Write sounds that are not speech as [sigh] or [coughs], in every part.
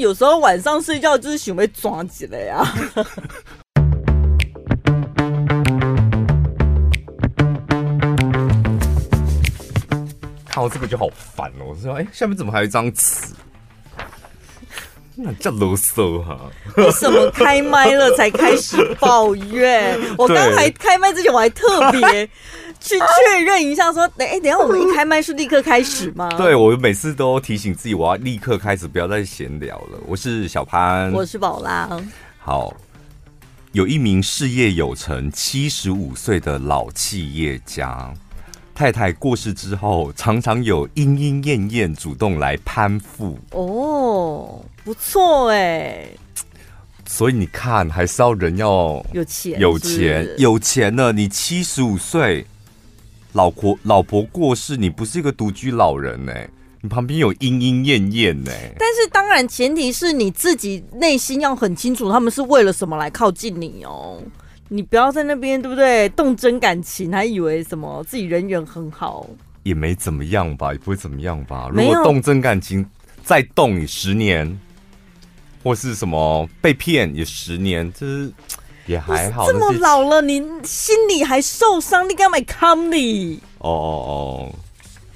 有时候晚上睡觉就是想被抓起来呀。[laughs] 看到这个就好烦哦！我说，哎，下面怎么还有一张纸？那叫啰嗦哈！为什么开麦了才开始抱怨？我刚才开麦之前，我还特别去确认一下，说，哎，等一下我们一开麦是立刻开始吗？对，我每次都提醒自己，我要立刻开始，不要再闲聊了。我是小潘，我是宝拉。好，有一名事业有成、七十五岁的老企业家。太太过世之后，常常有莺莺燕燕主动来攀附。哦，不错哎。所以你看，还是要人要有钱，有钱，有钱呢。你七十五岁，老婆老婆过世，你不是一个独居老人哎，你旁边有莺莺燕燕哎。但是当然，前提是你自己内心要很清楚，他们是为了什么来靠近你哦。你不要在那边，对不对？动真感情，还以为什么自己人缘很好，也没怎么样吧，也不会怎么样吧。如果动真感情，再动你十年，或是什么被骗也十年，就是也还好。这么老了，你心里还受伤，你干嘛康你？哦哦哦，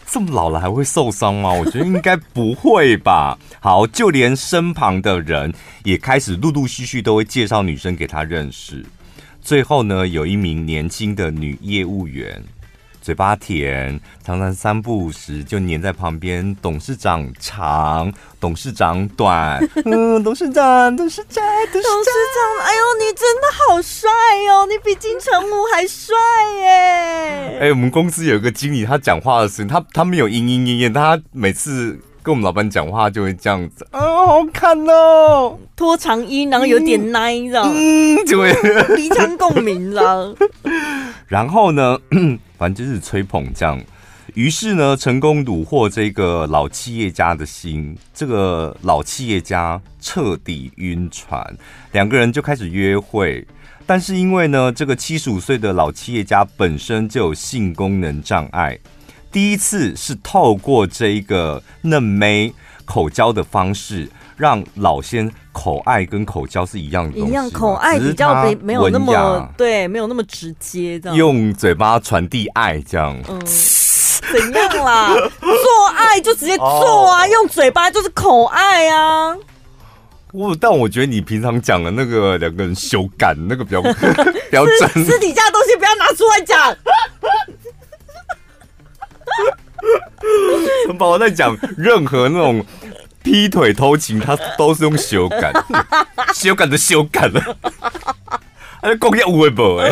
这么老了还会受伤吗？我觉得应该不会吧。[laughs] 好，就连身旁的人也开始陆陆续续都会介绍女生给他认识。最后呢，有一名年轻的女业务员，嘴巴甜，常常三不五时就黏在旁边。董事长长，董事长短，[laughs] 嗯，董事长，董事长，董事长，哎呦，你真的好帅哦，你比金城武还帅耶！哎，我们公司有一个经理，他讲话的声音，他他没有莺莺燕燕，他每次。跟我们老板讲话就会这样子啊，好看哦，拖长音，然后有点奶，这样，嗯，就会 [laughs] 鼻腔共鸣了。[laughs] 然后呢，[clears throat] 反正就是吹捧这样。于是呢，成功虏获这个老企业家的心，这个老企业家彻底晕船，两个人就开始约会。但是因为呢，这个七十五岁的老企业家本身就有性功能障碍。第一次是透过这一个嫩妹口交的方式，让老先口爱跟口交是一样的，一样口爱比较没没有那么对，没有那么直接的，用嘴巴传递爱这样。嗯，怎样啦？做爱就直接做啊，用嘴巴就是口爱啊。我但我觉得你平常讲的那个两个人羞感那个比较 [laughs] 比较真，[laughs] 私底下的东西不要拿出来讲。[laughs] 陈宝在讲任何那种劈腿偷情，他都是用修改，[laughs] 修改的修改了，还是工业微博哎。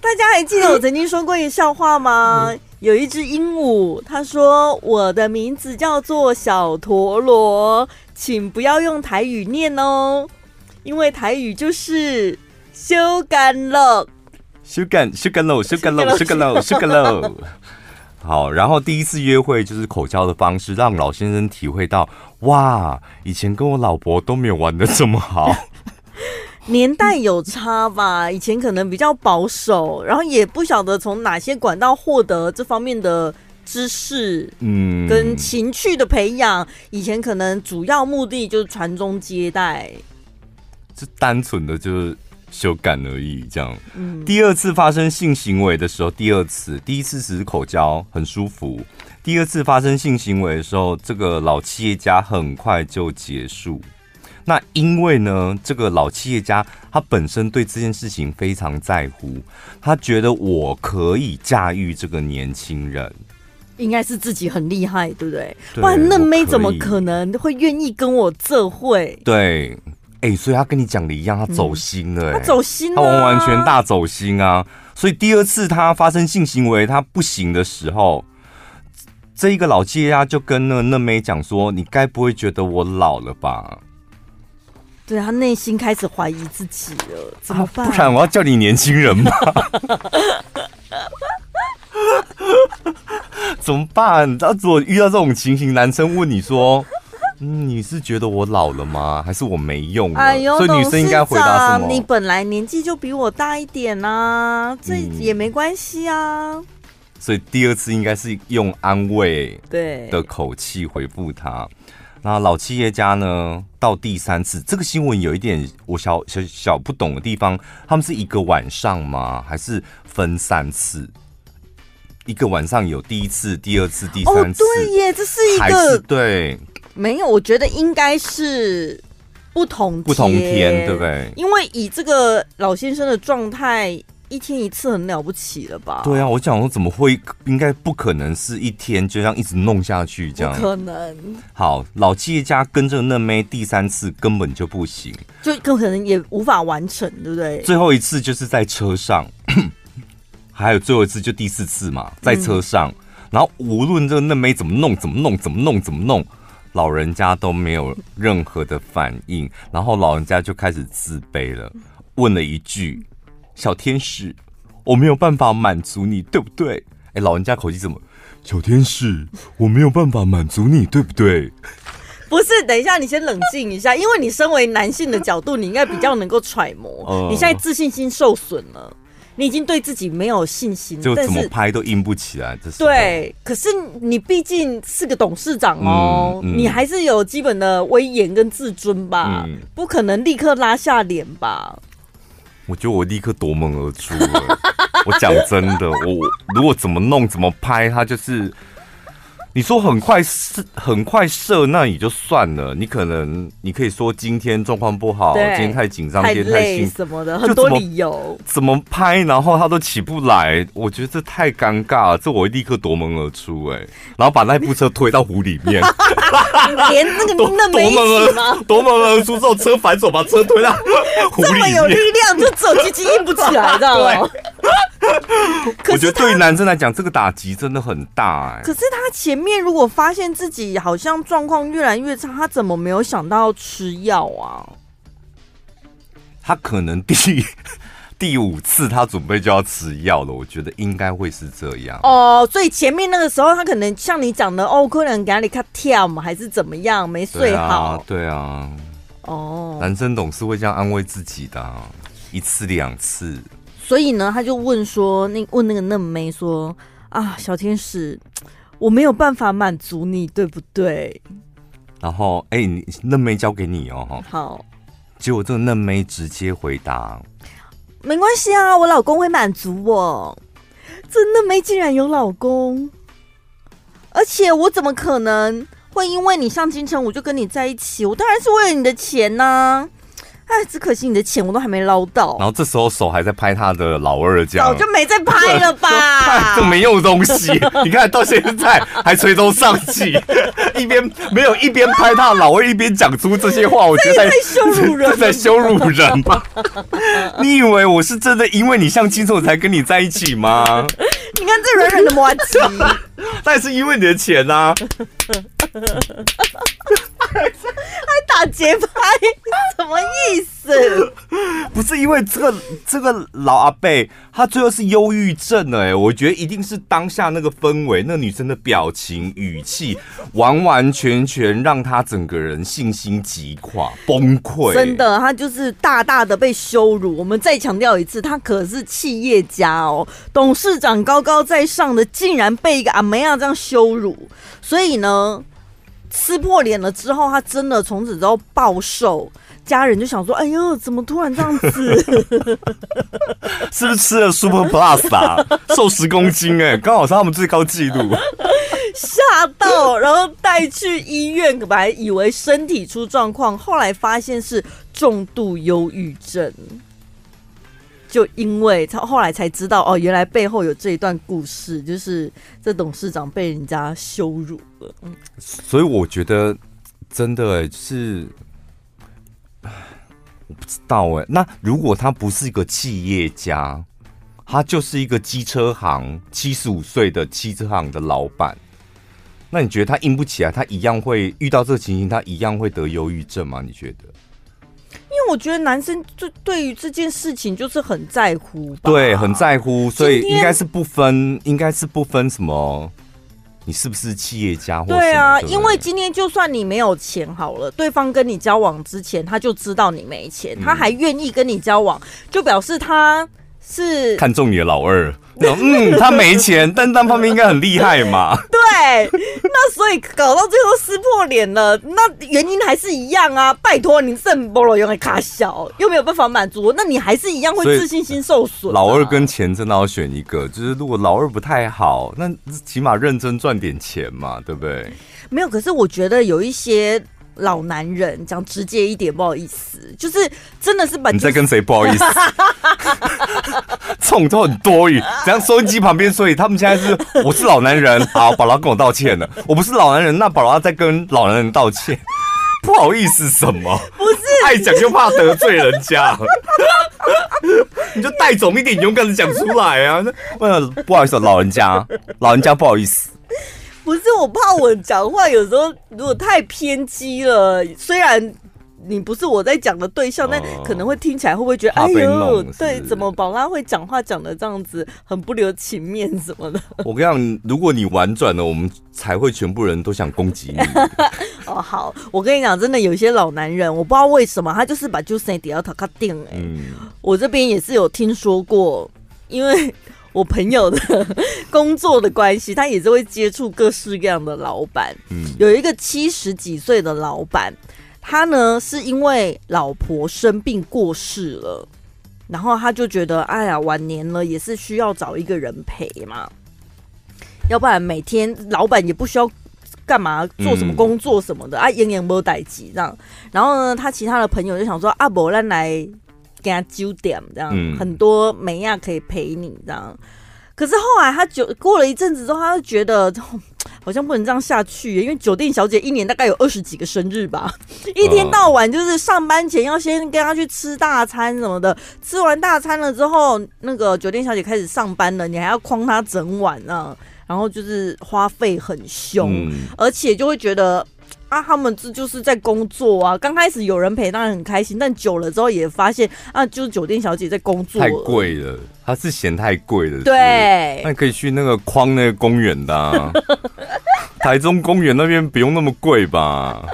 大家还记得我曾经说过一个笑话吗？嗯、有一只鹦鹉，他说：“我的名字叫做小陀螺，请不要用台语念哦，因为台语就是修改了。”修改修改喽，修改喽，修改喽，修改喽。好，然后第一次约会就是口交的方式，让老先生体会到哇，以前跟我老婆都没有玩的这么好。[laughs] 年代有差吧？以前可能比较保守，然后也不晓得从哪些管道获得这方面的知识，嗯，跟情趣的培养。以前可能主要目的就是传宗接代，是单纯的就是。修改而已，这样。嗯，第二次发生性行为的时候，第二次，第一次只是口交，很舒服。第二次发生性行为的时候，这个老企业家很快就结束。那因为呢，这个老企业家他本身对这件事情非常在乎，他觉得我可以驾驭这个年轻人，应该是自己很厉害，对不对？对，不然嫩妹怎么可能会愿意跟我这会？对。哎、欸，所以他跟你讲的一样，他走心了、欸。他走心了，他完完全大走心啊！所以第二次他发生性行为他不行的时候，这一个老企业家就跟那嫩妹讲说：“你该不会觉得我老了吧？”对，他内心开始怀疑自己了，怎么办？不然我要叫你年轻人吗？[laughs] 怎么办？他如果遇到这种情形，男生问你说。嗯，你是觉得我老了吗？还是我没用？哎呦，所以女生应该回答什么？你本来年纪就比我大一点啊，这也没关系啊。所以第二次应该是用安慰对的口气回复他。那老企业家呢？到第三次，这个新闻有一点我小小小不懂的地方，他们是一个晚上吗？还是分三次？一个晚上有第一次、第二次、第三次？哦，对耶，这是一个对？没有，我觉得应该是不同不同天，对不对？因为以这个老先生的状态。一天一次很了不起了吧？对啊，我想说怎么会？应该不可能是一天就这样一直弄下去这样。不可能。好，老企业家跟这个嫩妹第三次根本就不行，就更可能也无法完成，对不对？最后一次就是在车上，[clears throat] 还有最后一次就第四次嘛，在车上，嗯、然后无论这个嫩妹怎么弄，怎么弄，怎么弄，怎么弄，老人家都没有任何的反应，然后老人家就开始自卑了，问了一句。小天使，我没有办法满足你，对不对？哎、欸，老人家口气怎么？小天使，我没有办法满足你，对不对？不是，等一下，你先冷静一下，因为你身为男性的角度，你应该比较能够揣摩。呃、你现在自信心受损了，你已经对自己没有信心，就怎么拍都硬不起来。这是对，可是你毕竟是个董事长哦，嗯嗯、你还是有基本的威严跟自尊吧？嗯、不可能立刻拉下脸吧？我觉得我立刻夺门而出了。我讲真的，我如果怎么弄怎么拍，他就是。你说很快射，很快射，那也就算了。你可能你可以说今天状况不好，今天太紧张，今天太累什么的，很多理由。怎么拍，然后他都起不来，我觉得这太尴尬了。这我会立刻夺门而出，哎，然后把那部车推到湖里面，[laughs] 连那个 [laughs] 夺门而夺门而出之后，车反手把车推到湖里面，这么有力量，就走机机硬不起来，知道吗？[laughs] [laughs] 我觉得对于男生来讲，这个打击真的很大哎。可是他前面如果发现自己好像状况越来越差，他怎么没有想到要吃药啊？他可能第第五次他准备就要吃药了，我觉得应该会是这样哦。所以前面那个时候他可能像你讲的哦，可能给你卡跳嘛，还是怎么样没睡好？对啊，对啊哦，男生总是会这样安慰自己的，一次两次。所以呢，他就问说：“那问那个嫩妹说啊，小天使，我没有办法满足你，对不对？”然后，哎、欸，你嫩妹交给你哦，好。结果这个嫩妹直接回答：“没关系啊，我老公会满足我。”这嫩妹竟然有老公，而且我怎么可能会因为你上京城我就跟你在一起？我当然是为了你的钱呐、啊。哎，只可惜你的钱我都还没捞到。然后这时候手还在拍他的老二，这样早就没再拍了吧？[laughs] 这没用的东西，你看到现在还垂头丧气，一边没有一边拍他老二，一边讲出这些话，我觉得在羞辱人，在羞辱人吧？[laughs] 你以为我是真的因为你像金总才跟你在一起吗？你看这软软的麻糬，[laughs] 但是因为你的钱呐、啊。[laughs] 还打节拍，什么意思？[laughs] 不是因为这个这个老阿贝，他最后是忧郁症了哎，我觉得一定是当下那个氛围，那女生的表情语气，完完全全让他整个人信心击垮，崩溃。真的，他就是大大的被羞辱。我们再强调一次，他可是企业家哦，董事长高高在上的，竟然被一个阿梅亚这样羞辱，所以呢。撕破脸了之后，他真的从此之后暴瘦，家人就想说：“哎呦，怎么突然这样子？[laughs] 是不是吃了 Super Plus 啊？瘦十公斤哎、欸，刚好是他们最高纪录。”吓到，然后带去医院，本来以为身体出状况，后来发现是重度忧郁症。就因为他后来才知道哦，原来背后有这一段故事，就是这董事长被人家羞辱了。嗯，所以我觉得真的哎，是我不知道哎。那如果他不是一个企业家，他就是一个机车行七十五岁的机车行的老板，那你觉得他硬不起来，他一样会遇到这个情形，他一样会得忧郁症吗？你觉得？因为我觉得男生就对于这件事情就是很在乎，对，很在乎，所以应该是不分，应该是不分什么，你是不是企业家或？对啊，因为今天就算你没有钱好了，对方跟你交往之前他就知道你没钱，他还愿意跟你交往，就表示他是看中你的老二。嗯，他没钱，但单方面应该很厉害嘛。[laughs] 对，那所以搞到最后撕破脸了，那原因还是一样啊。拜托，你这么菠萝用的卡小，又没有办法满足，那你还是一样会自信心受损啊。老二跟钱真的要选一个，就是如果老二不太好，那起码认真赚点钱嘛，对不对？没有，可是我觉得有一些。老男人讲直接一点，不好意思，就是真的是把、就是、你在跟谁 [laughs] 不好意思？这种都很多余。这样收音机旁边，所以他们现在是我是老男人，好，宝拉跟我道歉了。我不是老男人，那宝拉在跟老男人道歉，[laughs] 不好意思什么？不是爱讲又怕得罪人家，[laughs] 你就带种一点，勇敢的讲出来啊！那不好意思，老人家，老人家不好意思。不是我怕我讲话有时候如果太偏激了，虽然你不是我在讲的对象，但可能会听起来会不会觉得哎呦，对，怎么宝拉会讲话讲的这样子很不留情面什么的？我跟你讲，如果你婉转了，我们才会全部人都想攻击你。[laughs] 哦，好，我跟你讲，真的有些老男人，我不知道为什么他就是把就生底要他卡定哎，我这边也是有听说过，因为。我朋友的工作的关系，他也是会接触各式各样的老板。嗯，有一个七十几岁的老板，他呢是因为老婆生病过世了，然后他就觉得，哎呀，晚年了也是需要找一个人陪嘛，要不然每天老板也不需要干嘛做什么工作什么的、嗯、啊，永远没待机这样。然后呢，他其他的朋友就想说，啊，不然来。给他揪点这样，嗯、很多美亚可以陪你这样。可是后来他酒过了一阵子之后，他就觉得 [tsk] 好像不能这样下去，因为酒店小姐一年大概有二十几个生日吧，[laughs] 一天到晚就是上班前要先跟他去吃大餐什么的，吃完大餐了之后，那个酒店小姐开始上班了，你还要诓她整晚啊，然后就是花费很凶，嗯、而且就会觉得。啊，他们这就是在工作啊。刚开始有人陪，当然很开心。但久了之后也发现，啊，就是酒店小姐在工作，太贵了。他是嫌太贵了。对，那你可以去那个框那个公园的，啊，[laughs] 台中公园那边不用那么贵吧？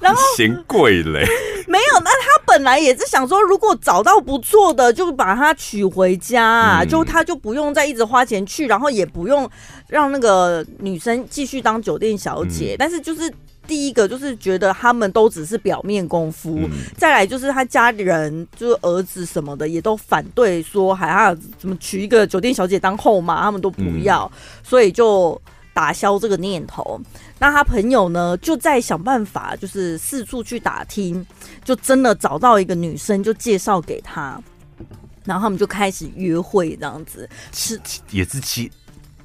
然后嫌贵嘞。没有，那他本来也是想说，如果找到不错的，就把他娶回家，啊，嗯、就他就不用再一直花钱去，然后也不用让那个女生继续当酒店小姐。嗯、但是就是。第一个就是觉得他们都只是表面功夫，嗯、再来就是他家里人，就是儿子什么的也都反对，说还要怎么娶一个酒店小姐当后妈，他们都不要，嗯、所以就打消这个念头。那他朋友呢，就在想办法，就是四处去打听，就真的找到一个女生，就介绍给他，然后他们就开始约会，这样子是也是七。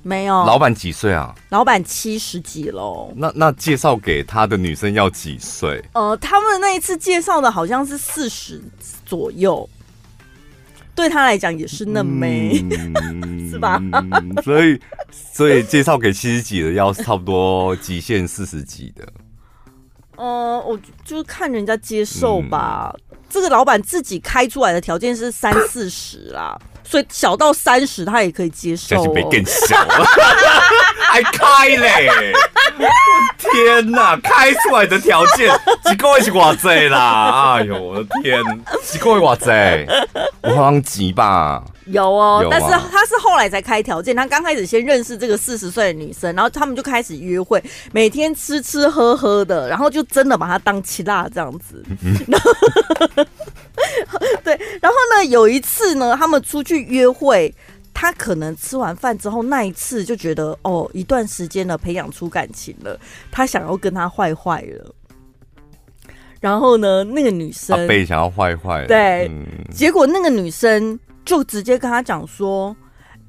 没有，老板几岁啊？老板七十几喽。那那介绍给他的女生要几岁？呃，他们那一次介绍的好像是四十左右，对他来讲也是嫩妹，嗯、[laughs] 是吧？[laughs] 所以所以介绍给七十几的要差不多极限四十几的。呃，我就是看人家接受吧。嗯、这个老板自己开出来的条件是三四十啦。所以小到三十他也可以接受，哦，更小了，[laughs] 还开嘞！天哪，开出来的条件，几个是偌济啦？哎呦，我的天，几个偌济？我好像急吧？有哦，但是他是后来才开条件，他刚开始先认识这个四十岁的女生，然后他们就开始约会，每天吃吃喝喝的，然后就真的把她当七辣这样子。[laughs] [laughs] 对，然后呢，有一次呢，他们出去约会，他可能吃完饭之后那一次就觉得哦，一段时间了，培养出感情了，他想要跟他坏坏了。然后呢，那个女生阿贝想要坏坏，对，嗯、结果那个女生就直接跟他讲说：“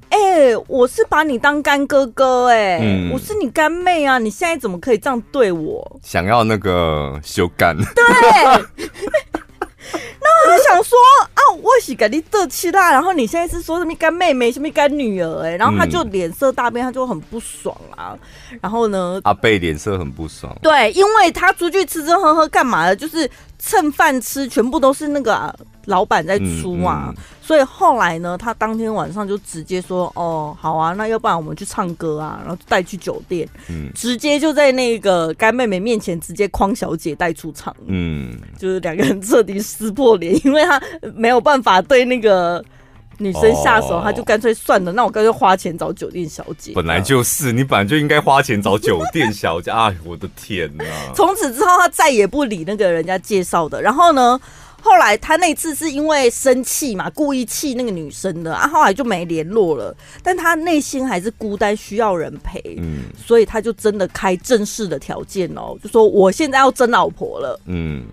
哎、欸，我是把你当干哥哥、欸，哎、嗯，我是你干妹啊，你现在怎么可以这样对我？想要那个修干？对。[laughs] ” [laughs] 那我就想说啊，我是给你得气啦，然后你现在是说什么干妹妹，什么干女儿、欸，哎，然后他就脸色大变，他就很不爽啊。然后呢，阿贝脸色很不爽，对，因为他出去吃吃喝喝干嘛的，就是蹭饭吃，全部都是那个、啊。老板在出啊，嗯嗯、所以后来呢，他当天晚上就直接说：“哦，好啊，那要不然我们去唱歌啊，然后带去酒店，嗯，直接就在那个干妹妹面前直接框小姐带出场，嗯，就是两个人彻底撕破脸，因为他没有办法对那个女生下手，他就干脆算了，那我干脆花钱找酒店小姐。本来就是，你本来就应该花钱找酒店小姐。哎，我的天哪！从此之后，他再也不理那个人家介绍的。然后呢，后来他那次是因为生气嘛，故意气那个女生的啊，后来就没联络了。但他内心还是孤单，需要人陪。嗯，所以他就真的开正式的条件哦，就说我现在要争老婆了。嗯，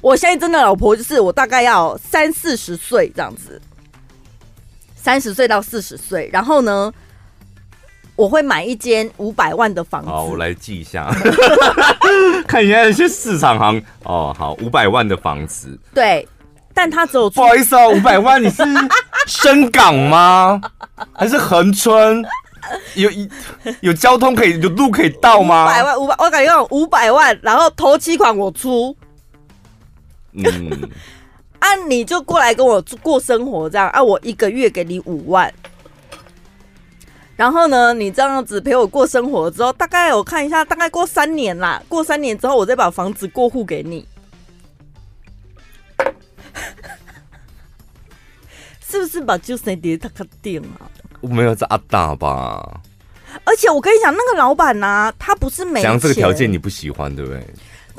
我现在真的老婆就是我大概要三四十岁这样子。三十岁到四十岁，然后呢，我会买一间五百万的房子。好，我来记一下，[laughs] 看一下那些市场行哦。好，五百万的房子。对，但他只有不好意思哦，[laughs] 五百万，你是深港吗？还是恒春？有有交通可以，有路可以到吗？五百万，五百，我感觉五百万，然后头期款我出。嗯。啊，你就过来跟我过生活，这样啊，我一个月给你五万，然后呢，你这样子陪我过生活之后，大概我看一下，大概过三年啦，过三年之后，我再把房子过户给你，[laughs] 是不是把旧生爹他给定啊？我没有这阿大吧？而且我跟你讲，那个老板呢、啊，他不是没钱，讲这个条件你不喜欢，对不对？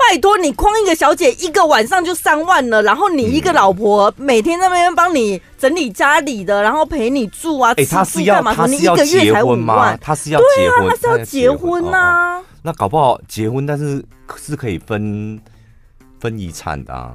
拜托你框一个小姐一个晚上就三万了，然后你一个老婆每天在那边帮你整理家里的，然后陪你住啊，哎、欸，他是要他是要结婚吗？他是要结婚，对啊，他是要结婚呐、啊哦。那搞不好结婚，但是是可以分分遗产的啊。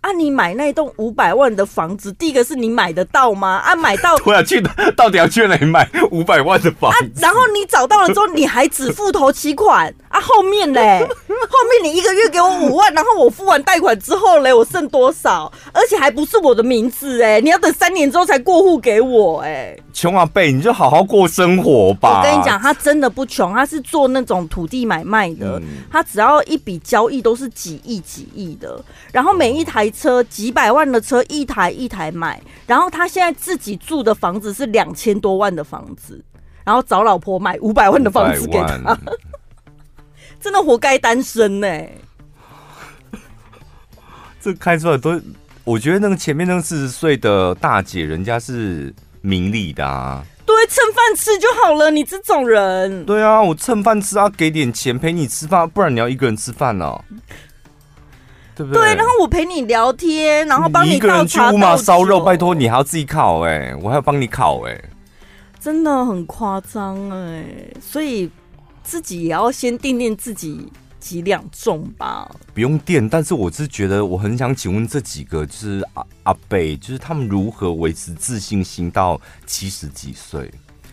啊！你买那栋五百万的房子，第一个是你买得到吗？啊，买到 [laughs] 我要去，到底要去哪里买五百万的房子？啊，然后你找到了之后，你还只付头期款啊？后面嘞？[laughs] 后面你一个月给我五万，然后我付完贷款之后嘞，我剩多少？而且还不是我的名字哎，你要等三年之后才过户给我哎。穷阿贝，你就好好过生活吧。我跟你讲，他真的不穷，他是做那种土地买卖的，嗯、他只要一笔交易都是几亿几亿的，然后每一台。车几百万的车一台一台买，然后他现在自己住的房子是两千多万的房子，然后找老婆买五百万的房子给他，真的活该单身呢、欸。[laughs] 这开出来都，我觉得那个前面那个四十岁的大姐，人家是明理的啊，对，蹭饭吃就好了。你这种人，对啊，我蹭饭吃啊，给点钱陪你吃饭，不然你要一个人吃饭呢、啊。对不对？对，然后我陪你聊天，然后帮你，你一个人去乌马烧肉，拜托你还要自己烤哎、欸，我还要帮你烤哎、欸，真的很夸张哎，所以自己也要先掂掂自己几两重吧。不用垫，但是我是觉得我很想请问这几个就是阿阿贝，就是他们如何维持自信心到七十几岁？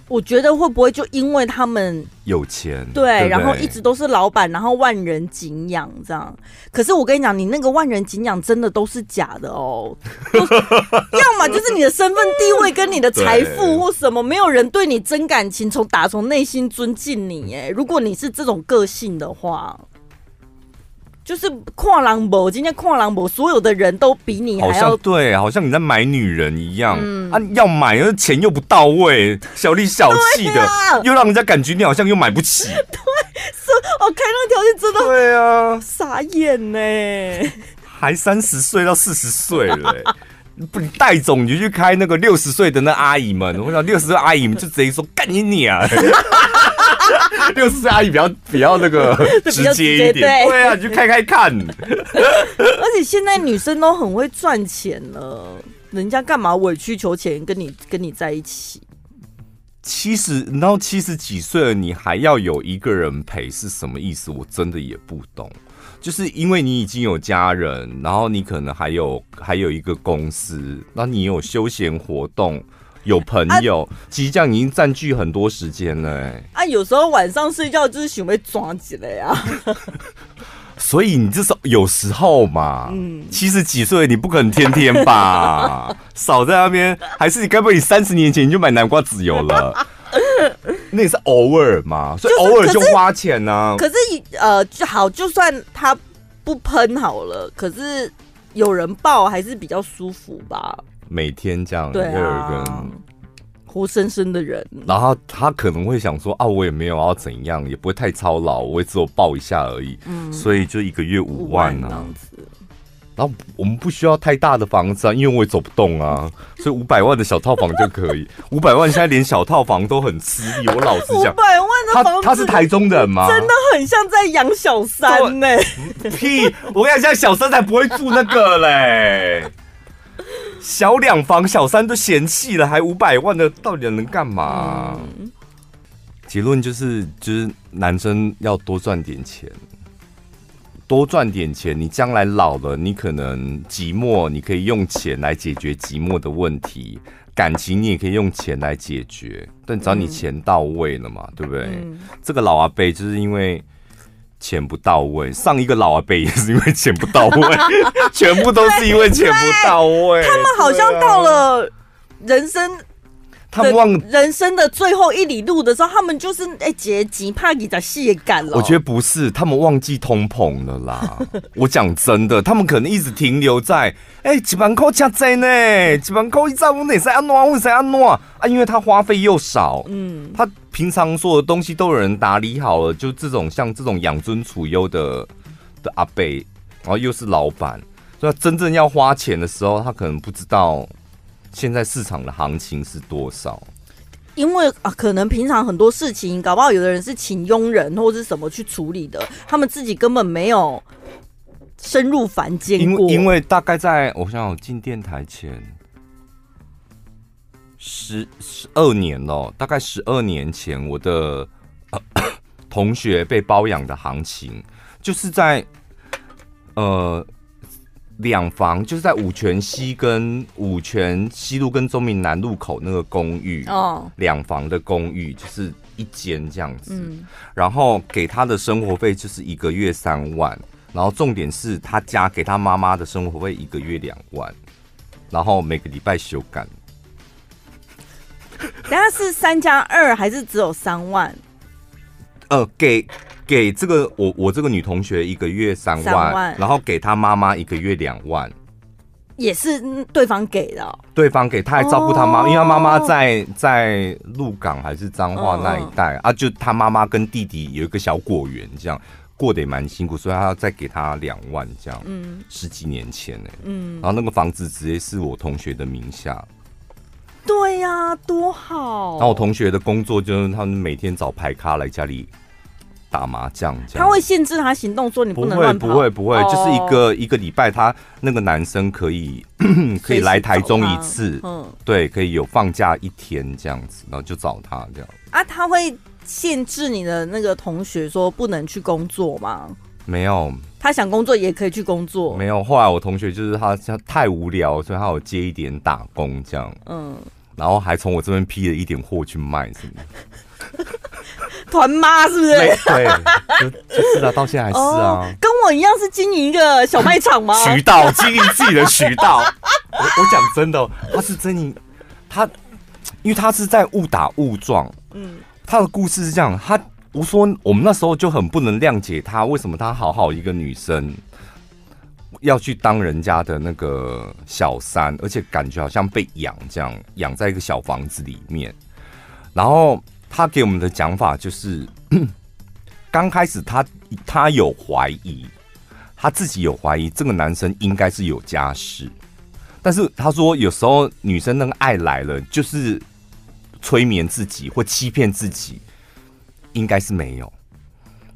我觉得会不会就因为他们有钱，对，对对，然后一直都是老板，然后万人景仰这样。可是我跟你讲，你那个万人景仰真的都是假的哦，[laughs] 要么就是你的身份地位跟你的财富或什么，没有人对你真感情，从打从内心尊敬你。哎，如果你是这种个性的话。就是跨狼博，今天跨狼博，所有的人都比你还要好像对，好像你在买女人一样、嗯、啊！要买，而钱又不到位，小里小气的，啊、又让人家感觉你好像又买不起。对，是我开那个条件真的对啊，傻眼呢，还三十岁到四十岁了，不，你戴总你就去开那个六十岁的那阿姨们，我想六十岁阿姨们就直接说干你娘。[laughs] 六十岁阿姨比较比较那个 [laughs] 直接一点，对，对啊，你就开开看。[laughs] 而且现在女生都很会赚钱了，人家干嘛委曲求全跟你跟你在一起？七十，然后七十几岁了，你还要有一个人陪是什么意思？我真的也不懂。就是因为你已经有家人，然后你可能还有还有一个公司，那你有休闲活动。有朋友，啊、其实这样已经占据很多时间了、欸。啊，有时候晚上睡觉就是想被抓起来呀。[laughs] 所以你这时候有时候嘛，嗯，七十几岁你不可能天天吧？[laughs] 少在那边，还是你该不会你三十年前你就买南瓜籽油了？那也是偶尔嘛，所以偶尔就花钱呢、啊。可是呃，就好，就算他不喷好了，可是有人抱还是比较舒服吧。每天这样，对啊，有一个人活生生的人，然后他可能会想说啊，我也没有要怎样，也不会太操劳，我也只有抱一下而已，嗯，所以就一个月五万呢、啊。然后我们不需要太大的房子啊，因为我也走不动啊，所以五百万的小套房就可以。[laughs] 五百万现在连小套房都很吃力，我老实讲。五百万的房子，他他是台中人吗？真的很像在养小三呢、欸。屁！我跟你讲，像小三才不会住那个嘞。小两房，小三都嫌弃了，还五百万的，到底能干嘛？嗯、结论就是，就是男生要多赚点钱。多赚点钱，你将来老了，你可能寂寞，你可以用钱来解决寂寞的问题。感情你也可以用钱来解决，但只要你钱到位了嘛，嗯、对不对？嗯、这个老阿伯就是因为钱不到位，上一个老阿伯也是因为钱不到位，[laughs] 全部都是因为钱不到位。他们好像到了人生。他们忘人生的最后一里路的时候，他们就是哎，结集怕你的血感了。我觉得不是，他们忘记通膨了啦。[laughs] 我讲真的，他们可能一直停留在哎，几万块加在呢，几万块一兆，我哪塞安诺，我塞安诺啊？因为他花费又少，嗯，他平常所有的东西都有人打理好了，就这种像这种养尊处优的的阿贝，然后又是老板，所以他真正要花钱的时候，他可能不知道。现在市场的行情是多少？因为啊，可能平常很多事情，搞不好有的人是请佣人或者是什么去处理的，他们自己根本没有深入凡间过。因为大概在我想想，我进电台前十十二年了，大概十二年前，我的、呃、[coughs] 同学被包养的行情，就是在呃。两房就是在五泉西跟五泉西路跟中明南路口那个公寓哦，两房的公寓就是一间这样子，嗯，然后给他的生活费就是一个月三万，然后重点是他家给他妈妈的生活费一个月两万，然后每个礼拜修改。等下是三加二还是只有三万？呃，给。给这个我我这个女同学一个月三万，三万然后给她妈妈一个月两万，也是对方给的、哦。对方给，他还照顾他妈，哦、因为他妈妈在在鹿港还是彰化那一带、哦、啊，就他妈妈跟弟弟有一个小果园，这样过得也蛮辛苦，所以他要再给他两万这样。嗯，十几年前呢，嗯，然后那个房子直接是我同学的名下。对呀、啊，多好。然后我同学的工作就是他们每天找牌咖来家里。打麻将，他会限制他行动，说你不能乱跑。不会，不会，不会，就是一个一个礼拜，他那个男生可以 [coughs] 可以来台中一次，嗯，对，可以有放假一天这样子，然后就找他这样。啊，他会限制你的那个同学说不能去工作吗？没有，他想工作也可以去工作。没有，后来我同学就是他他太无聊，所以他有接一点打工这样，嗯，然后还从我这边批了一点货去卖什么。团妈是不是？对，就就是啊，到现在还是啊。哦，跟我一样是经营一个小卖场吗？渠道，经营自己的渠道。我我讲真的，他是真营，他因为他是在误打误撞。嗯，他的故事是这样，他我说我们那时候就很不能谅解他，为什么他好好一个女生要去当人家的那个小三，而且感觉好像被养这样，养在一个小房子里面，然后。他给我们的讲法就是，[coughs] 刚开始他他有怀疑，他自己有怀疑这个男生应该是有家室，但是他说有时候女生那个爱来了，就是催眠自己或欺骗自己，应该是没有。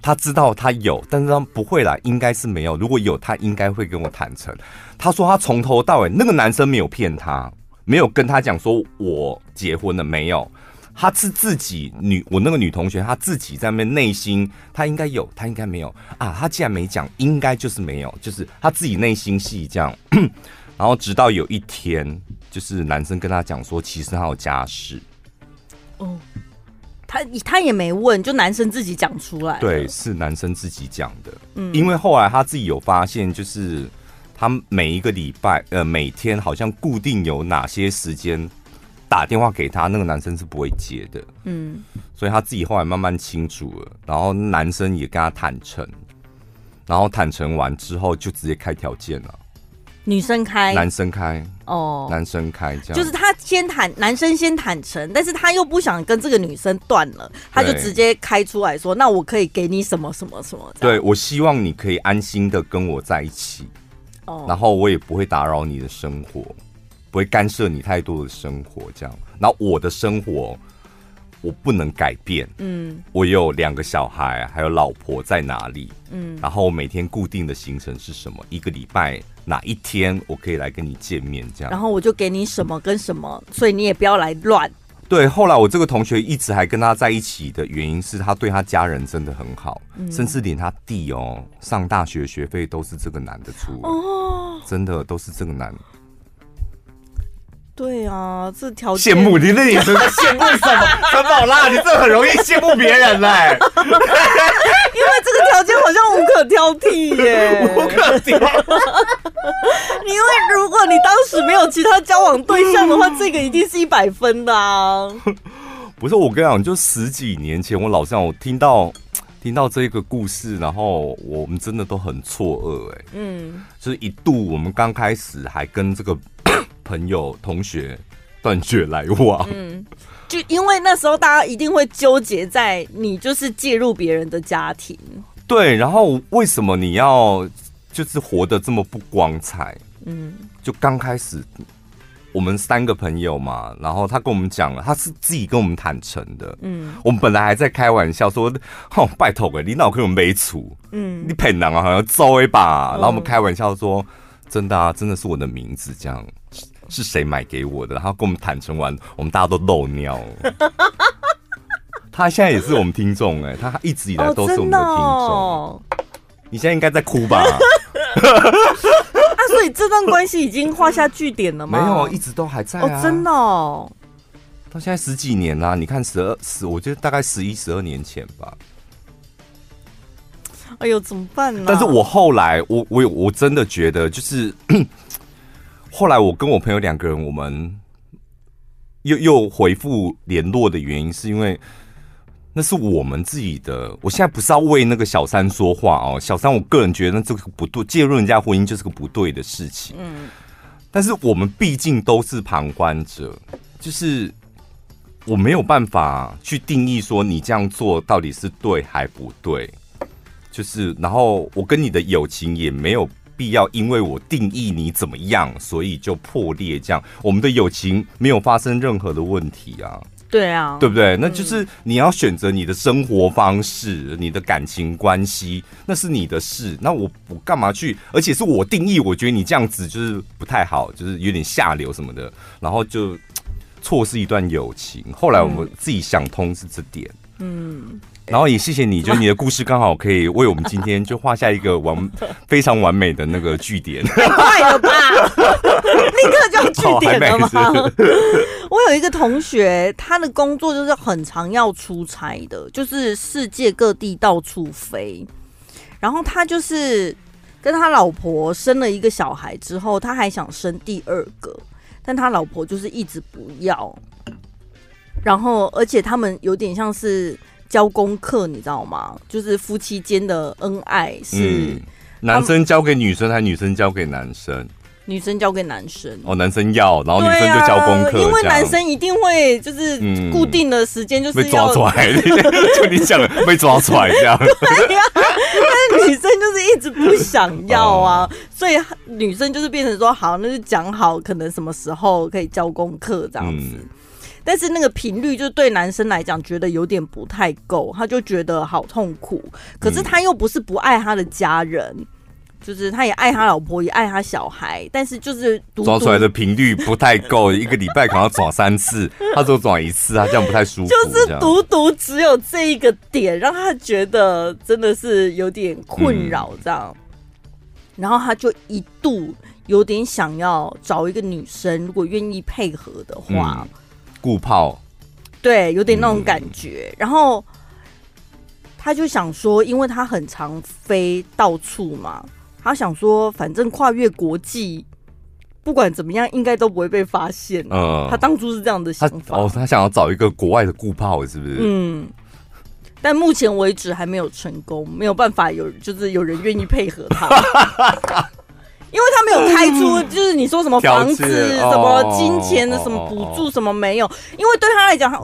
他知道他有，但是他不会来，应该是没有。如果有，他应该会跟我坦诚。他说他从头到尾那个男生没有骗他，没有跟他讲说我结婚了没有。他是自己女，我那个女同学，她自己在那边内心，她应该有，她应该没有啊。她既然没讲，应该就是没有，就是她自己内心戏这样。[clears throat] 然后直到有一天，就是男生跟她讲说，其实他有家室。哦，他他也没问，就男生自己讲出来。对，是男生自己讲的。嗯，因为后来他自己有发现，就是他每一个礼拜，呃，每天好像固定有哪些时间。打电话给他，那个男生是不会接的。嗯，所以他自己后来慢慢清楚了，然后男生也跟他坦诚，然后坦诚完之后就直接开条件了。女生开，男生开。哦，男生开这样，就是他先坦，男生先坦诚，但是他又不想跟这个女生断了，他就直接开出来说：“那我可以给你什么什么什么。”对，我希望你可以安心的跟我在一起。哦，然后我也不会打扰你的生活，不会干涉你太多的生活，这样。然后我的生活我不能改变，嗯，我有两个小孩，还有老婆在哪里，嗯，然后每天固定的行程是什么？一个礼拜哪一天我可以来跟你见面？这样，然后我就给你什么跟什么，所以你也不要来乱。对，后来我这个同学一直还跟他在一起的原因是他对他家人真的很好，嗯、甚至连他弟哦上大学学费都是这个男的出哦，真的都是这个男的。对啊，这条件羡慕你，那你是在羡慕什么？[laughs] 陈宝拉，你这很容易羡慕别人嘞，[laughs] 因为这个条件好像无可挑剔耶，[laughs] 无可挑剔。因为如果你当时没有其他交往对象的话，这个一定是一百分的啊。不是，我跟你讲，就十几年前，我老实讲，我听到 [tsk] 听到这个故事，然后我们真的都很错愕，哎，嗯，就是一度我们刚开始还跟这个。朋友、同学断绝来往，嗯，就因为那时候大家一定会纠结在你就是介入别人的家庭，对，然后为什么你要就是活得这么不光彩？嗯，就刚开始我们三个朋友嘛，然后他跟我们讲了，他是自己跟我们坦诚的，嗯，我们本来还在开玩笑说，哦，拜托哎，你脑壳有没处？嗯，你骗人啊，好像揍一把，然后我们开玩笑说，真的啊，真的是我的名字这样。是谁买给我的？然后跟我们坦诚完，我们大家都漏尿了。他现在也是我们听众哎，他一直以来都是我们的听众。哦哦、你现在应该在哭吧？[laughs] 啊，所以这段关系已经画下句点了吗？没有，一直都还在啊。哦，真的哦。到现在十几年啦，你看十二十，我觉得大概十一十二年前吧。哎呦，怎么办呢？但是我后来，我我有我真的觉得就是。[coughs] 后来我跟我朋友两个人，我们又又回复联络的原因，是因为那是我们自己的。我现在不是要为那个小三说话哦，小三，我个人觉得这个不对，介入人家婚姻就是个不对的事情。嗯，但是我们毕竟都是旁观者，就是我没有办法去定义说你这样做到底是对还不对。就是，然后我跟你的友情也没有。必要因为我定义你怎么样，所以就破裂。这样，我们的友情没有发生任何的问题啊。对啊，对不对？那就是你要选择你的生活方式，你的感情关系，那是你的事。那我我干嘛去？而且是我定义，我觉得你这样子就是不太好，就是有点下流什么的，然后就错失一段友情。后来我们自己想通是这点。嗯。然后也谢谢你，就你的故事刚好可以为我们今天就画下一个完非常完美的那个句点。太快了吧！[laughs] 立刻就要句点了吗？哦、我有一个同学，他的工作就是很常要出差的，就是世界各地到处飞。然后他就是跟他老婆生了一个小孩之后，他还想生第二个，但他老婆就是一直不要。然后而且他们有点像是。交功课，你知道吗？就是夫妻间的恩爱是、嗯、男生交给女生，还是女生交给男生？女生交给男生。哦，男生要，然后女生就交功课、啊。因为男生一定会就是固定的时间就是、嗯、被抓出来，[laughs] 就你讲被抓出来这样。[laughs] 对呀、啊，但是女生就是一直不想要啊，哦、所以女生就是变成说好，那就讲好，可能什么时候可以交功课这样子。嗯但是那个频率，就对男生来讲，觉得有点不太够，他就觉得好痛苦。可是他又不是不爱他的家人，嗯、就是他也爱他老婆，也爱他小孩。但是就是抓出来的频率不太够，一个礼拜可能要抓三次，他只有抓一次，他这样不太舒服。[laughs] 就是独独只有这一个点，让他觉得真的是有点困扰这样。嗯、然后他就一度有点想要找一个女生，如果愿意配合的话。嗯顾炮，对，有点那种感觉。嗯、然后他就想说，因为他很常飞到处嘛，他想说，反正跨越国际，不管怎么样，应该都不会被发现。嗯，他当初是这样的想法。哦，他想要找一个国外的顾炮，是不是？嗯。但目前为止还没有成功，没有办法有，就是有人愿意配合他。[laughs] 因为他没有开出，就是你说什么房子、什么金钱的、什么补助、什么没有。因为对他来讲，他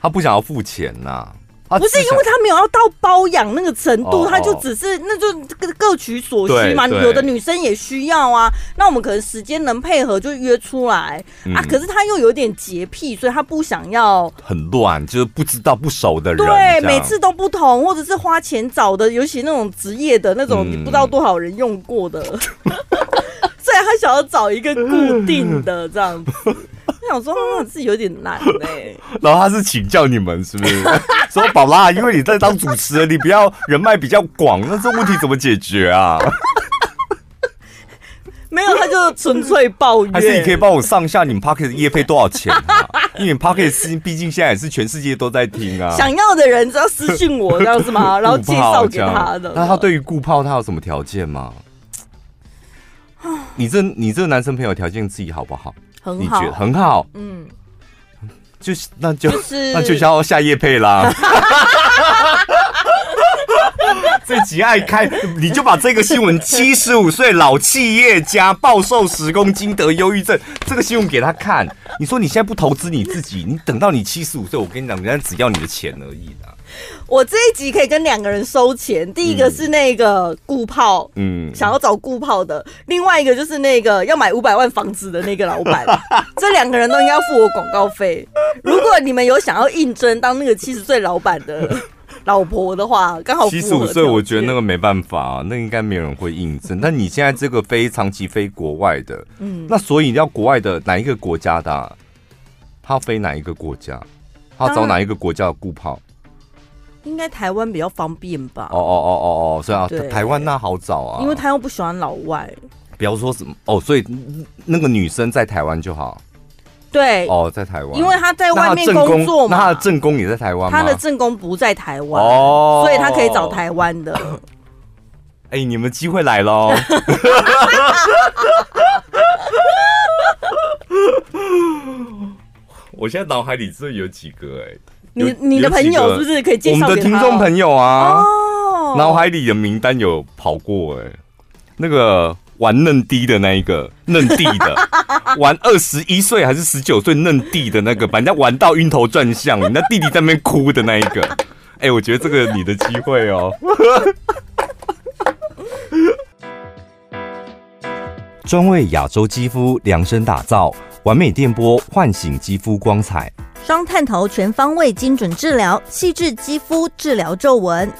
他不想要付钱呐。不是因为他没有要到包养那个程度，他就只是那就各各取所需嘛。有的女生也需要啊，那我们可能时间能配合就约出来啊。可是他又有点洁癖，所以他不想要很乱，就是不知道不熟的人。对，每次都不同，或者是花钱找的，尤其那种职业的那种，你不知道多少人用过的，[laughs] [laughs] 所以他想要找一个固定的这样子。我想说，是有点难嘞。[laughs] 然后他是请教你们，是不是？[laughs] 说宝拉，因为你在当主持人，你不要人脉比较广，那这问题怎么解决啊？[laughs] 没有，他就纯粹抱怨。还是你可以帮我上下你们 Pocket 业费多少钱啊？因为 Pocket 毕竟现在也是全世界都在听啊。想要的人只要私信我，这样是吗？然后介绍给他的。那他对于顾炮，他有什么条件吗？你这你这个男生朋友条件自己好不好？很好，你觉得很好，嗯，就是那就、就是、那就要下夜配啦。[laughs] 这集爱开，你就把这个新闻：七十五岁老企业家暴瘦十公斤得忧郁症，这个新闻给他看。你说你现在不投资你自己，你等到你七十五岁，我跟你讲，人家只要你的钱而已的。[laughs] 我这一集可以跟两个人收钱，第一个是那个顾炮，嗯，想要找顾炮的，另外一个就是那个要买五百万房子的那个老板，[laughs] 这两个人都应该要付我广告费。如果你们有想要应征当那个七十岁老板的 [laughs] 老婆的话，刚好七十五岁，我觉得那个没办法啊，那应该没有人会应征。但你现在这个飞长期飞国外的，嗯，那所以要国外的哪一个国家的啊？他要飞哪一个国家？他找哪一个国家的顾炮？应该台湾比较方便吧？哦哦哦哦哦，所以啊，台湾那好找啊，因为他又不喜欢老外。比方说什么哦，所以那个女生在台湾就好。对哦，在台湾，因为她在外面工作嘛。那他的正宫也在台湾吗？他的正宫不在台湾哦，所以她可以找台湾的。[coughs] 哎，你们机会来喽！[laughs] 我现在脑海里真的有几个哎。你你的朋友是不是可以介绍？我们的听众朋友啊，脑海里的名单有跑过哎，那个玩嫩弟的那一个嫩弟的，[laughs] 玩二十一岁还是十九岁嫩弟的那个，把人家玩到晕头转向，人家弟弟在那边哭的那一个，哎，[laughs] 我觉得这个你的机会哦。专为亚洲肌肤量身打造，完美电波唤醒肌肤光彩。双探头全方位精准治疗，细致肌肤治疗皱纹，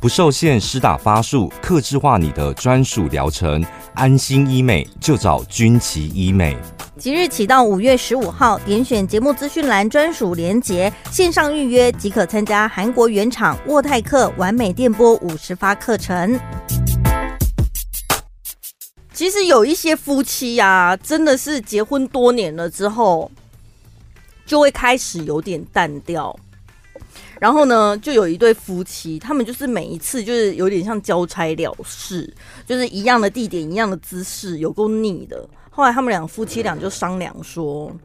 不受限施打发数，克制化你的专属疗程。安心医美就找君琦医美。即日起到五月十五号，点选节目资讯栏专属连结，线上预约即可参加韩国原厂沃泰克完美电波五十发课程。其实有一些夫妻呀、啊，真的是结婚多年了之后。就会开始有点淡掉，然后呢，就有一对夫妻，他们就是每一次就是有点像交差了事，就是一样的地点、一样的姿势，有够腻的。后来他们两夫妻俩就商量说，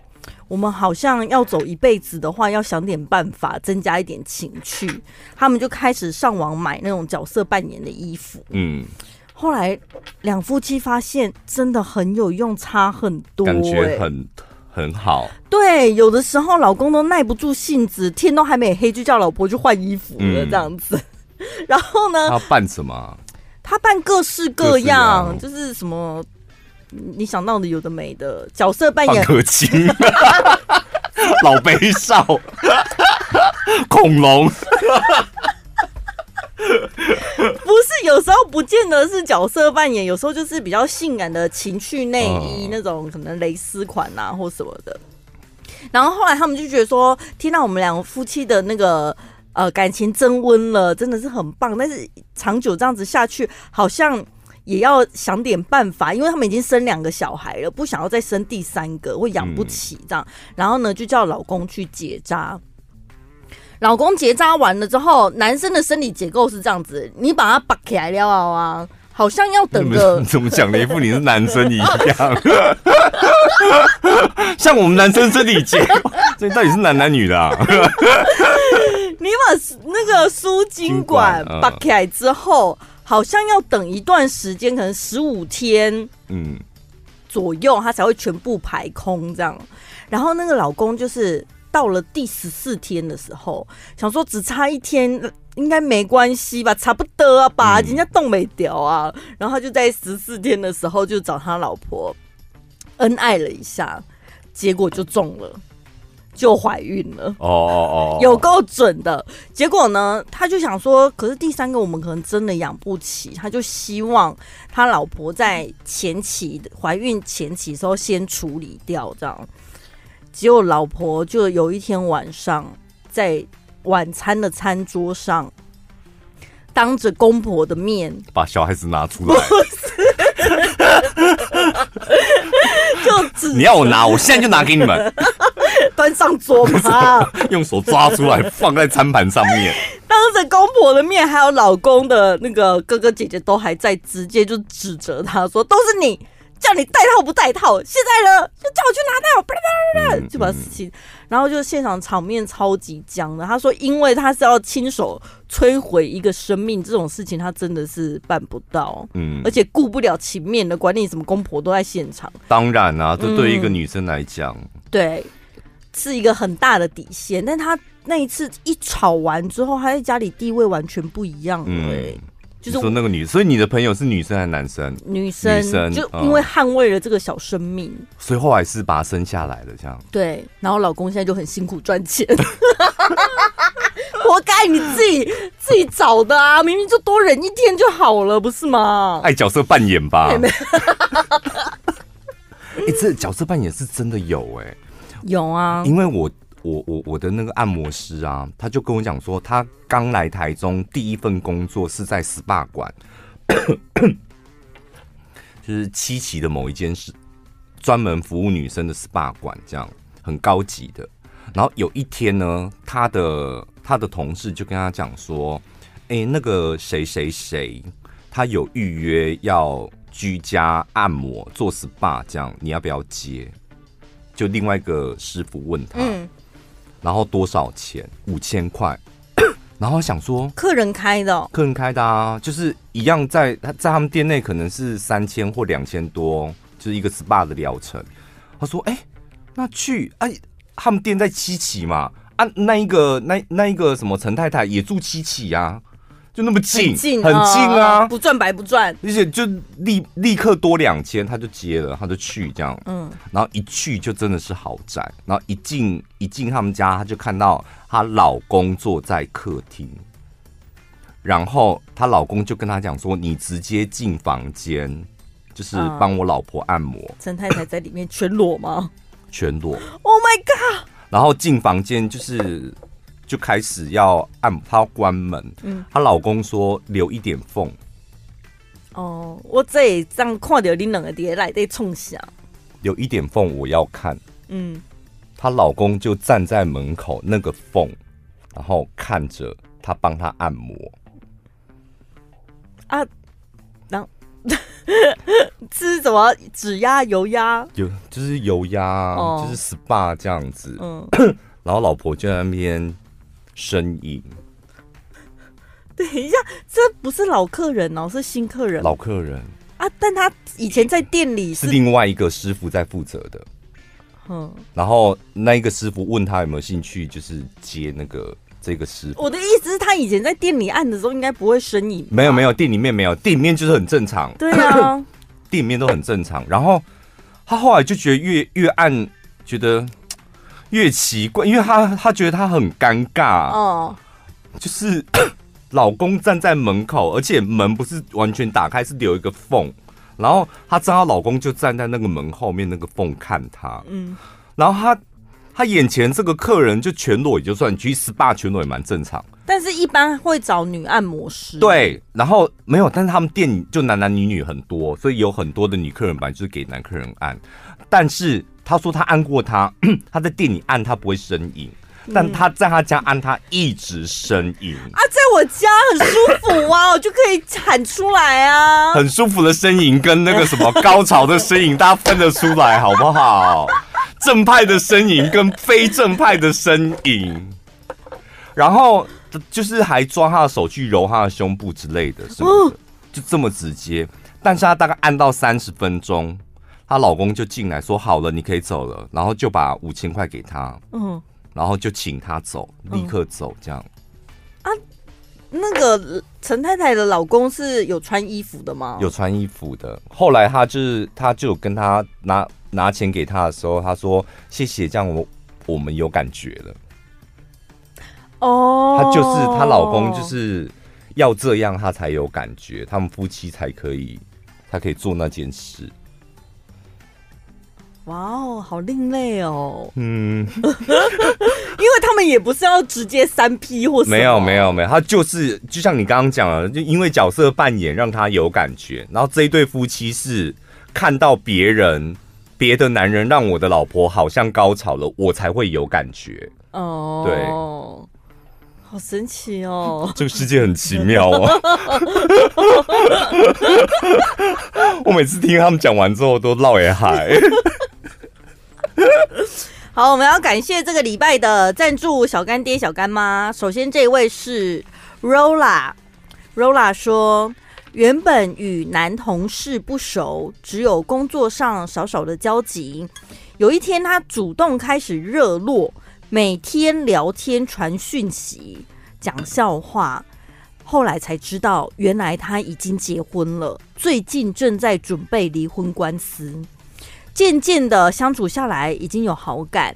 我们好像要走一辈子的话，要想点办法增加一点情趣。他们就开始上网买那种角色扮演的衣服。嗯，后来两夫妻发现真的很有用，差很多、欸，感觉很。很好，对，有的时候老公都耐不住性子，天都还没黑就叫老婆去换衣服了，这样子。嗯、[laughs] 然后呢？他扮什么？他扮各式各样，各就是什么你想到的有的没的角色扮演，可亲，老悲少，[laughs] 恐龙。有时候不见得是角色扮演，有时候就是比较性感的情趣内衣，那种可能蕾丝款啊或什么的。然后后来他们就觉得说，听到我们两个夫妻的那个呃感情增温了，真的是很棒。但是长久这样子下去，好像也要想点办法，因为他们已经生两个小孩了，不想要再生第三个，会养不起这样。然后呢，就叫老公去结扎。老公结扎完了之后，男生的生理结构是这样子，你把它拔起来了啊，好像要等个 [laughs] 怎么讲的一副你是男生一样，[laughs] 像我们男生生理结构，这到底是男男女的啊？[laughs] 你把那个输精管拔起来之后，好像要等一段时间，可能十五天嗯左右，它才会全部排空这样。然后那个老公就是。到了第十四天的时候，想说只差一天应该没关系吧，差不多吧，人家冻没掉啊。然后他就在十四天的时候就找他老婆恩爱了一下，结果就中了。就怀孕了哦哦哦，有够准的。结果呢，他就想说，可是第三个我们可能真的养不起，他就希望他老婆在前期怀孕前期的时候先处理掉，这样。结果老婆就有一天晚上在晚餐的餐桌上，当着公婆的面把小孩子拿出来。[laughs] 就只你要我拿，我现在就拿给你们。[laughs] 端上桌嘛，[laughs] 用手抓出来放在餐盘上面，当着公婆的面，还有老公的那个哥哥姐姐都还在，直接就指责他说：“都是你叫你戴套不戴套，现在呢就叫我去拿套，啪啪啪啪，就把事情，然后就现场场面超级僵的。他说，因为他是要亲手摧毁一个生命，这种事情他真的是办不到，嗯，而且顾不了情面的，管你什么公婆都在现场。当然啊，这对于一个女生来讲，嗯，对。是一个很大的底线，但他那一次一吵完之后，他在家里地位完全不一样了。嗯，就是说那个女，所以你的朋友是女生还是男生？女生，女生就因为捍卫了这个小生命，嗯，所以后来是把她生下来了，这样。对，然后老公现在就很辛苦赚钱，[laughs] 活该你自己自己找的啊！明明就多忍一天就好了，不是吗？爱角色扮演吧？哎、欸，[laughs] 这角色扮演是真的有哎、欸。有啊，因为我我我我的那个按摩师啊，他就跟我讲说，他刚来台中第一份工作是在 SPA 馆，就是七期的某一间是专门服务女生的 SPA 馆，这样很高级的。然后有一天呢，他的他的同事就跟他讲说，哎、那个谁谁谁，他有预约要居家按摩做 SPA，这样你要不要接？就另外一个师傅问他，嗯，然后多少钱？五千块。[coughs] 然后想说，客人开的哦，客人开的啊，就是一样在他在他们店内可能是三千或两千多，就是一个 SPA 的疗程。他说：“哎，那去哎，他们店在七期嘛，啊，那一个那那一个什么陈太太也住七期呀。”就那么近，很近，很近啊！不赚白不赚，而且就立立刻多两千，他就接了，他就去这样。嗯，然后一去就真的是豪宅，然后一进一进他们家，他就看到她老公坐在客厅，然后她老公就跟他讲说：“你直接进房间，就是帮我老婆按摩。”陈太太在里面全裸吗？全裸。Oh my god！然后进房间就是。就开始要按，她要关门。嗯，她老公说留一点缝。哦，我这这样看到你两个爹来在冲响，留一点缝，我要看。嗯，她老公就站在门口那个缝，然后看着她帮她按摩。啊，然后 [laughs] 这是什么？指压、油压？有，就是油压，哦、就是 SPA 这样子。嗯，[coughs] 然后老婆就在那边。身影，等一下，这不是老客人哦，是新客人。老客人啊，但他以前在店里是，是另外一个师傅在负责的。嗯，然后那一个师傅问他有没有兴趣，就是接那个这个师傅。我的意思是，他以前在店里按的时候，应该不会身影。没有没有，店里面没有，店里面就是很正常。对啊，[coughs] 店里面都很正常。然后他后来就觉得越越按，觉得。越奇怪，因为她她觉得她很尴尬。哦，就是 [coughs] 老公站在门口，而且门不是完全打开，是留一个缝，然后她知道她老公就站在那个门后面那个缝看她，嗯，然后她她眼前这个客人就全裸也就算，其实 SPA 全裸也蛮正常，但是一般会找女按摩师，对，然后没有，但是他们店就男男女女很多，所以有很多的女客人本来就是给男客人按，但是。他说他按过他，[clears throat] 他在店里按他不会呻吟，但他在他家按他一直呻吟啊，在我家很舒服啊，[laughs] 我就可以喊出来啊，很舒服的呻吟跟那个什么高潮的呻吟，大家分得出来好不好？[laughs] 正派的呻吟跟非正派的呻吟，然后就是还抓他的手去揉他的胸部之类的，什么的，就这么直接。但是他大概按到三十分钟。她老公就进来说：“好了，你可以走了。”然后就把五千块给她。嗯，然后就请他走，立刻走这样。啊，那个陈太太的老公是有穿衣服的吗？有穿衣服的。后来她就是，她就跟她拿拿钱给他的时候，他说谢谢，这样我我们有感觉了。哦，她就是她老公就是要这样，他才有感觉，他们夫妻才可以，才可以做那件事。哇哦，好另类哦！嗯，[laughs] 因为他们也不是要直接三 P 或什么，没有没有没有，他就是就像你刚刚讲了，就因为角色扮演让他有感觉，然后这一对夫妻是看到别人别的男人让我的老婆好像高潮了，我才会有感觉。哦，对，好神奇哦！这个世界很奇妙哦。[laughs] 我每次听他们讲完之后都落也海。[laughs] 好，我们要感谢这个礼拜的赞助小干爹、小干妈。首先，这位是 Rola，Rola 说，原本与男同事不熟，只有工作上少少的交集。有一天，他主动开始热络，每天聊天、传讯息、讲笑话。后来才知道，原来他已经结婚了，最近正在准备离婚官司。渐渐的相处下来，已经有好感。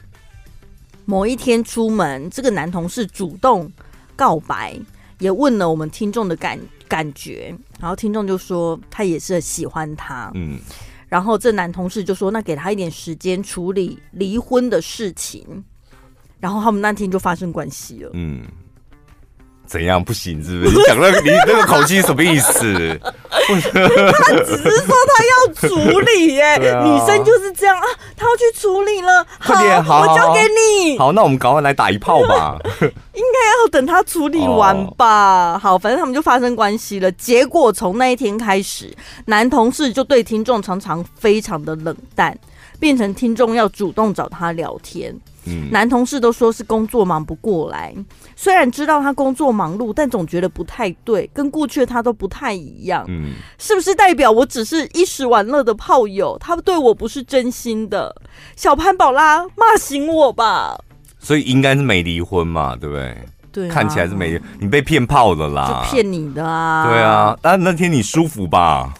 某一天出门，这个男同事主动告白，也问了我们听众的感感觉。然后听众就说他也是喜欢他。嗯，然后这男同事就说，那给他一点时间处理离婚的事情。然后他们那天就发生关系了。嗯。怎样不行？是不是？你讲那个你那个口气什么意思？他只是说他要处理耶、欸，啊、女生就是这样啊，他要去处理了。好，好我交给你。好，那我们赶快来打一炮吧。[laughs] 应该要等他处理完吧。哦、好，反正他们就发生关系了。结果从那一天开始，男同事就对听众常常非常的冷淡，变成听众要主动找他聊天。嗯、男同事都说是工作忙不过来，虽然知道他工作忙碌，但总觉得不太对，跟过去的他都不太一样。嗯，是不是代表我只是一时玩乐的炮友？他对我不是真心的？小潘宝拉骂醒我吧！所以应该是没离婚嘛，对不对？对、啊，看起来是没，你被骗炮了啦，就骗你的啊！对啊，但那天你舒服吧？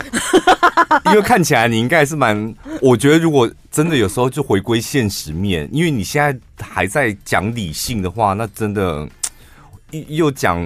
[laughs] 因为看起来你应该是蛮，我觉得如果真的有时候就回归现实面，因为你现在还在讲理性的话，那真的又讲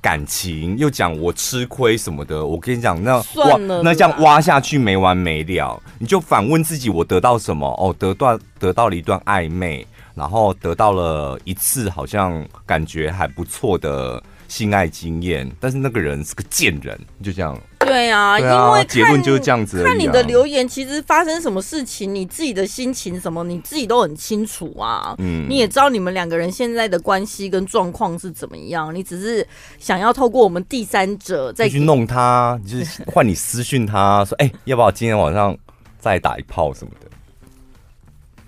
感情，又讲我吃亏什么的，我跟你讲，那挖，那这样挖下去没完没了，你就反问自己，我得到什么？哦，得到得到了一段暧昧，然后得到了一次好像感觉还不错的性爱经验，但是那个人是个贱人，就这样。对啊，对啊，因为结论就是这样子，啊。看你的留言，其实发生什么事情，你自己的心情什么，你自己都很清楚啊。嗯，你也知道你们两个人现在的关系跟状况是怎么样。你只是想要透过我们第三者再去弄他，就是换你私讯他说：“哎、欸，要不要今天晚上再打一炮什么的？”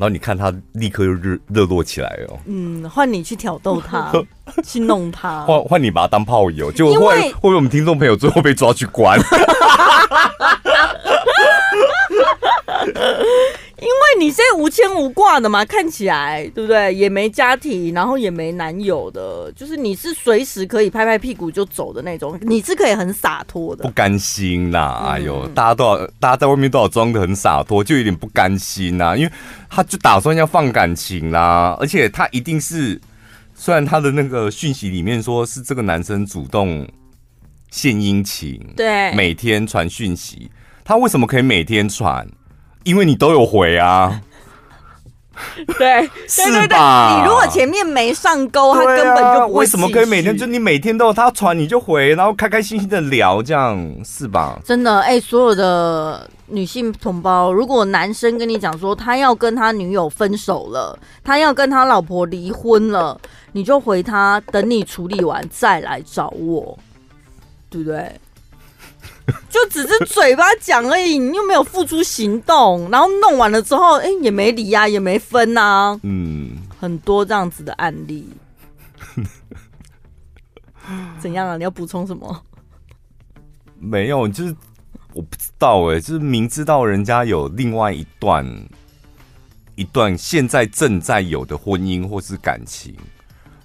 然后你看他立刻又热热络起来哦。嗯，换你去挑逗他，[laughs] 去弄他。换换你把他当炮友，就会会不会我们听众朋友最后被抓去关？[laughs] 你现在无牵无挂的嘛，看起来对不对？也没家庭，然后也没男友的，就是你是随时可以拍拍屁股就走的那种，你是可以很洒脱的。不甘心啦，哎呦，大家都要，大家在外面都要装的很洒脱，就有点不甘心呐，因为他就打算要放感情啦，而且他一定是，虽然他的那个讯息里面说是这个男生主动献殷勤，对，每天传讯息，他为什么可以每天传？因为你都有回啊，[laughs] [laughs] 对，是吧？你如果前面没上钩，他根本就不会。为什么可以每天就你每天都有他传你就回，然后开开心心的聊，这样是吧？真的，哎，所有的女性同胞，如果男生跟你讲说他要跟他女友分手了，他要跟他老婆离婚了，你就回他，等你处理完再来找我，对不对？[laughs] 就只是嘴巴讲而已，你又没有付出行动，然后弄完了之后，哎、欸，也没离呀、啊，也没分呐、啊，嗯，很多这样子的案例。[laughs] 怎样啊？你要补充什么？没有，就是我不知道哎、欸，就是明知道人家有另外一段一段现在正在有的婚姻或是感情，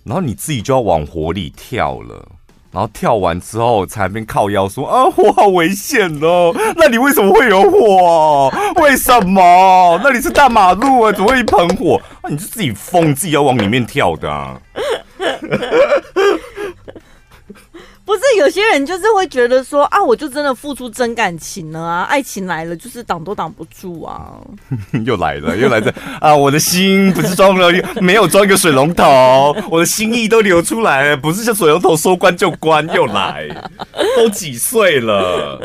然后你自己就要往火里跳了。然后跳完之后，才边靠腰说啊，火好危险哦！[laughs] 那里为什么会有火？为什么？那里是大马路啊，怎么会一盆火？啊、你是自己疯，自己要往里面跳的啊！[laughs] 不是有些人就是会觉得说啊，我就真的付出真感情了啊，爱情来了就是挡都挡不住啊。[laughs] 又来了，又来了啊！我的心不是装了，没有装一个水龙头，我的心意都流出来了，不是像水龙头说关就关，又来，[laughs] 都几岁了？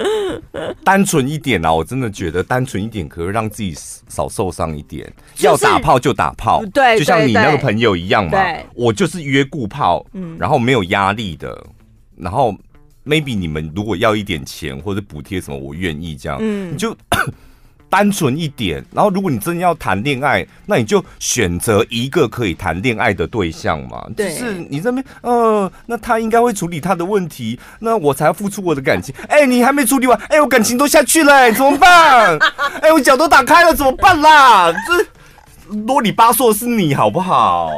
单纯一点啊！我真的觉得单纯一点可以让自己少受伤一点。就是、要打炮就打炮，对，就像你那个朋友一样嘛。我就是约顾炮，嗯，然后没有压力的。然后，maybe 你们如果要一点钱或者补贴什么，我愿意这样。嗯，你就 [coughs] 单纯一点。然后，如果你真的要谈恋爱，那你就选择一个可以谈恋爱的对象嘛。对，就是你这边，呃，那他应该会处理他的问题，那我才要付出我的感情。哎，你还没处理完，哎，我感情都下去了，怎么办？[laughs] 哎，我脚都打开了，怎么办啦？这啰里吧嗦的是你好不好？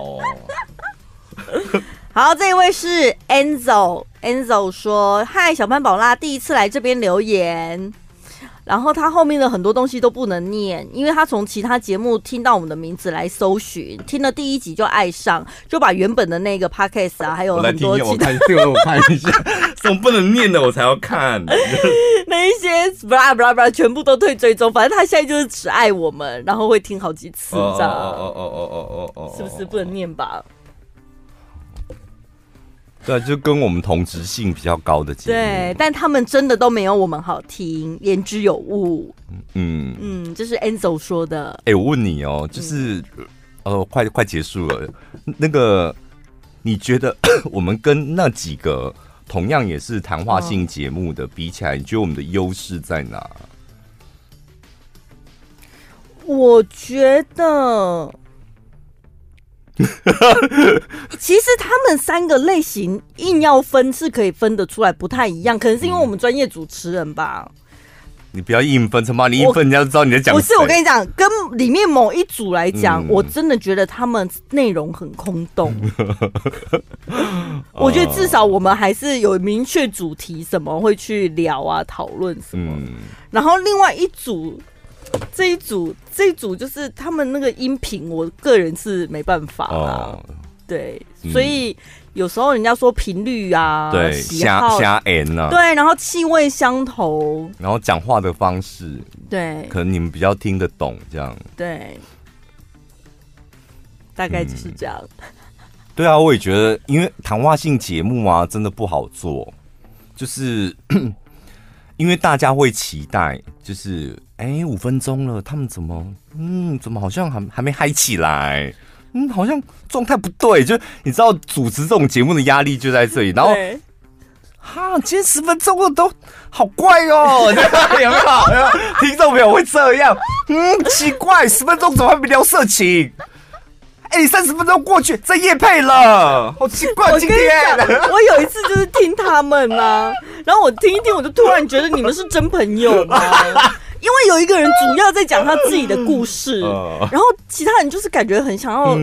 好，这一位是 Enzo。Enzo 说：“嗨，小潘宝拉，第一次来这边留言。然后他后面的很多东西都不能念，因为他从其他节目听到我们的名字来搜寻，听了第一集就爱上，就把原本的那个 Podcast 啊，还有很多其他，我看一下，什么不能念的我才要看。[laughs] 那一些不啦不啦不啦，全部都退追踪。反正他现在就是只爱我们，然后会听好几次，这样。哦哦哦哦哦哦哦，是不是不能念吧？” [laughs] 对，就跟我们同质性比较高的节目，对，但他们真的都没有我们好听，言之有物。嗯嗯，这是 Enzo 说的。哎、欸，我问你哦，就是、嗯、呃，快快结束了，那个你觉得 [coughs] 我们跟那几个同样也是谈话性节目的比起来，你觉得我们的优势在哪？我觉得。[laughs] 其实他们三个类型硬要分是可以分得出来，不太一样。可能是因为我们专业主持人吧。你不要硬分，什么？你一分人家就知道你在讲。不是，我跟你讲，跟里面某一组来讲，嗯、我真的觉得他们内容很空洞。[laughs] 我觉得至少我们还是有明确主题，什么会去聊啊，讨论什么。嗯、然后另外一组。这一组，这一组就是他们那个音频，我个人是没办法啦。哦、对，所以有时候人家说频率啊，对，瞎瞎 N 啊，对，然后气味相投，然后讲话的方式，对，可能你们比较听得懂，这样，对，大概就是这样。嗯、对啊，我也觉得，因为谈话性节目啊，真的不好做，就是。因为大家会期待，就是哎，五分钟了，他们怎么，嗯，怎么好像还还没嗨起来？嗯，好像状态不对。就你知道，主持这种节目的压力就在这里。然后，哈，今天十分钟了都好怪哦，[laughs] 有没有？听众朋友会这样，嗯，奇怪，十分钟怎么还没聊色情？哎，三十分钟过去，在夜配了，好奇怪。我跟你讲，我有一次就是听他们呢、啊，[laughs] 然后我听一听，我就突然觉得你们是真朋友吗？[laughs] 因为有一个人主要在讲他自己的故事，然后其他人就是感觉很想要，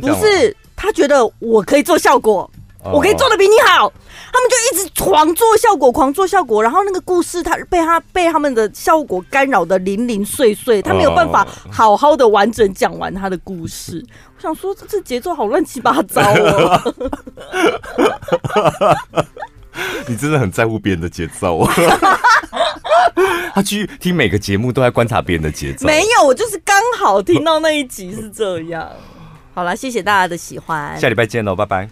不是他觉得我可以做效果，我可以做的比你好。他们就一直狂做效果，狂做效果，然后那个故事他被他被他们的效果干扰的零零碎碎，他没有办法好好的完整讲完他的故事。我想说，这这节奏好乱七八糟哦。[laughs] 你真的很在乎别人的节奏。他去听每个节目都在观察别人的节奏。没有，我就是刚好听到那一集是这样。好了，谢谢大家的喜欢，下礼拜见喽，拜拜。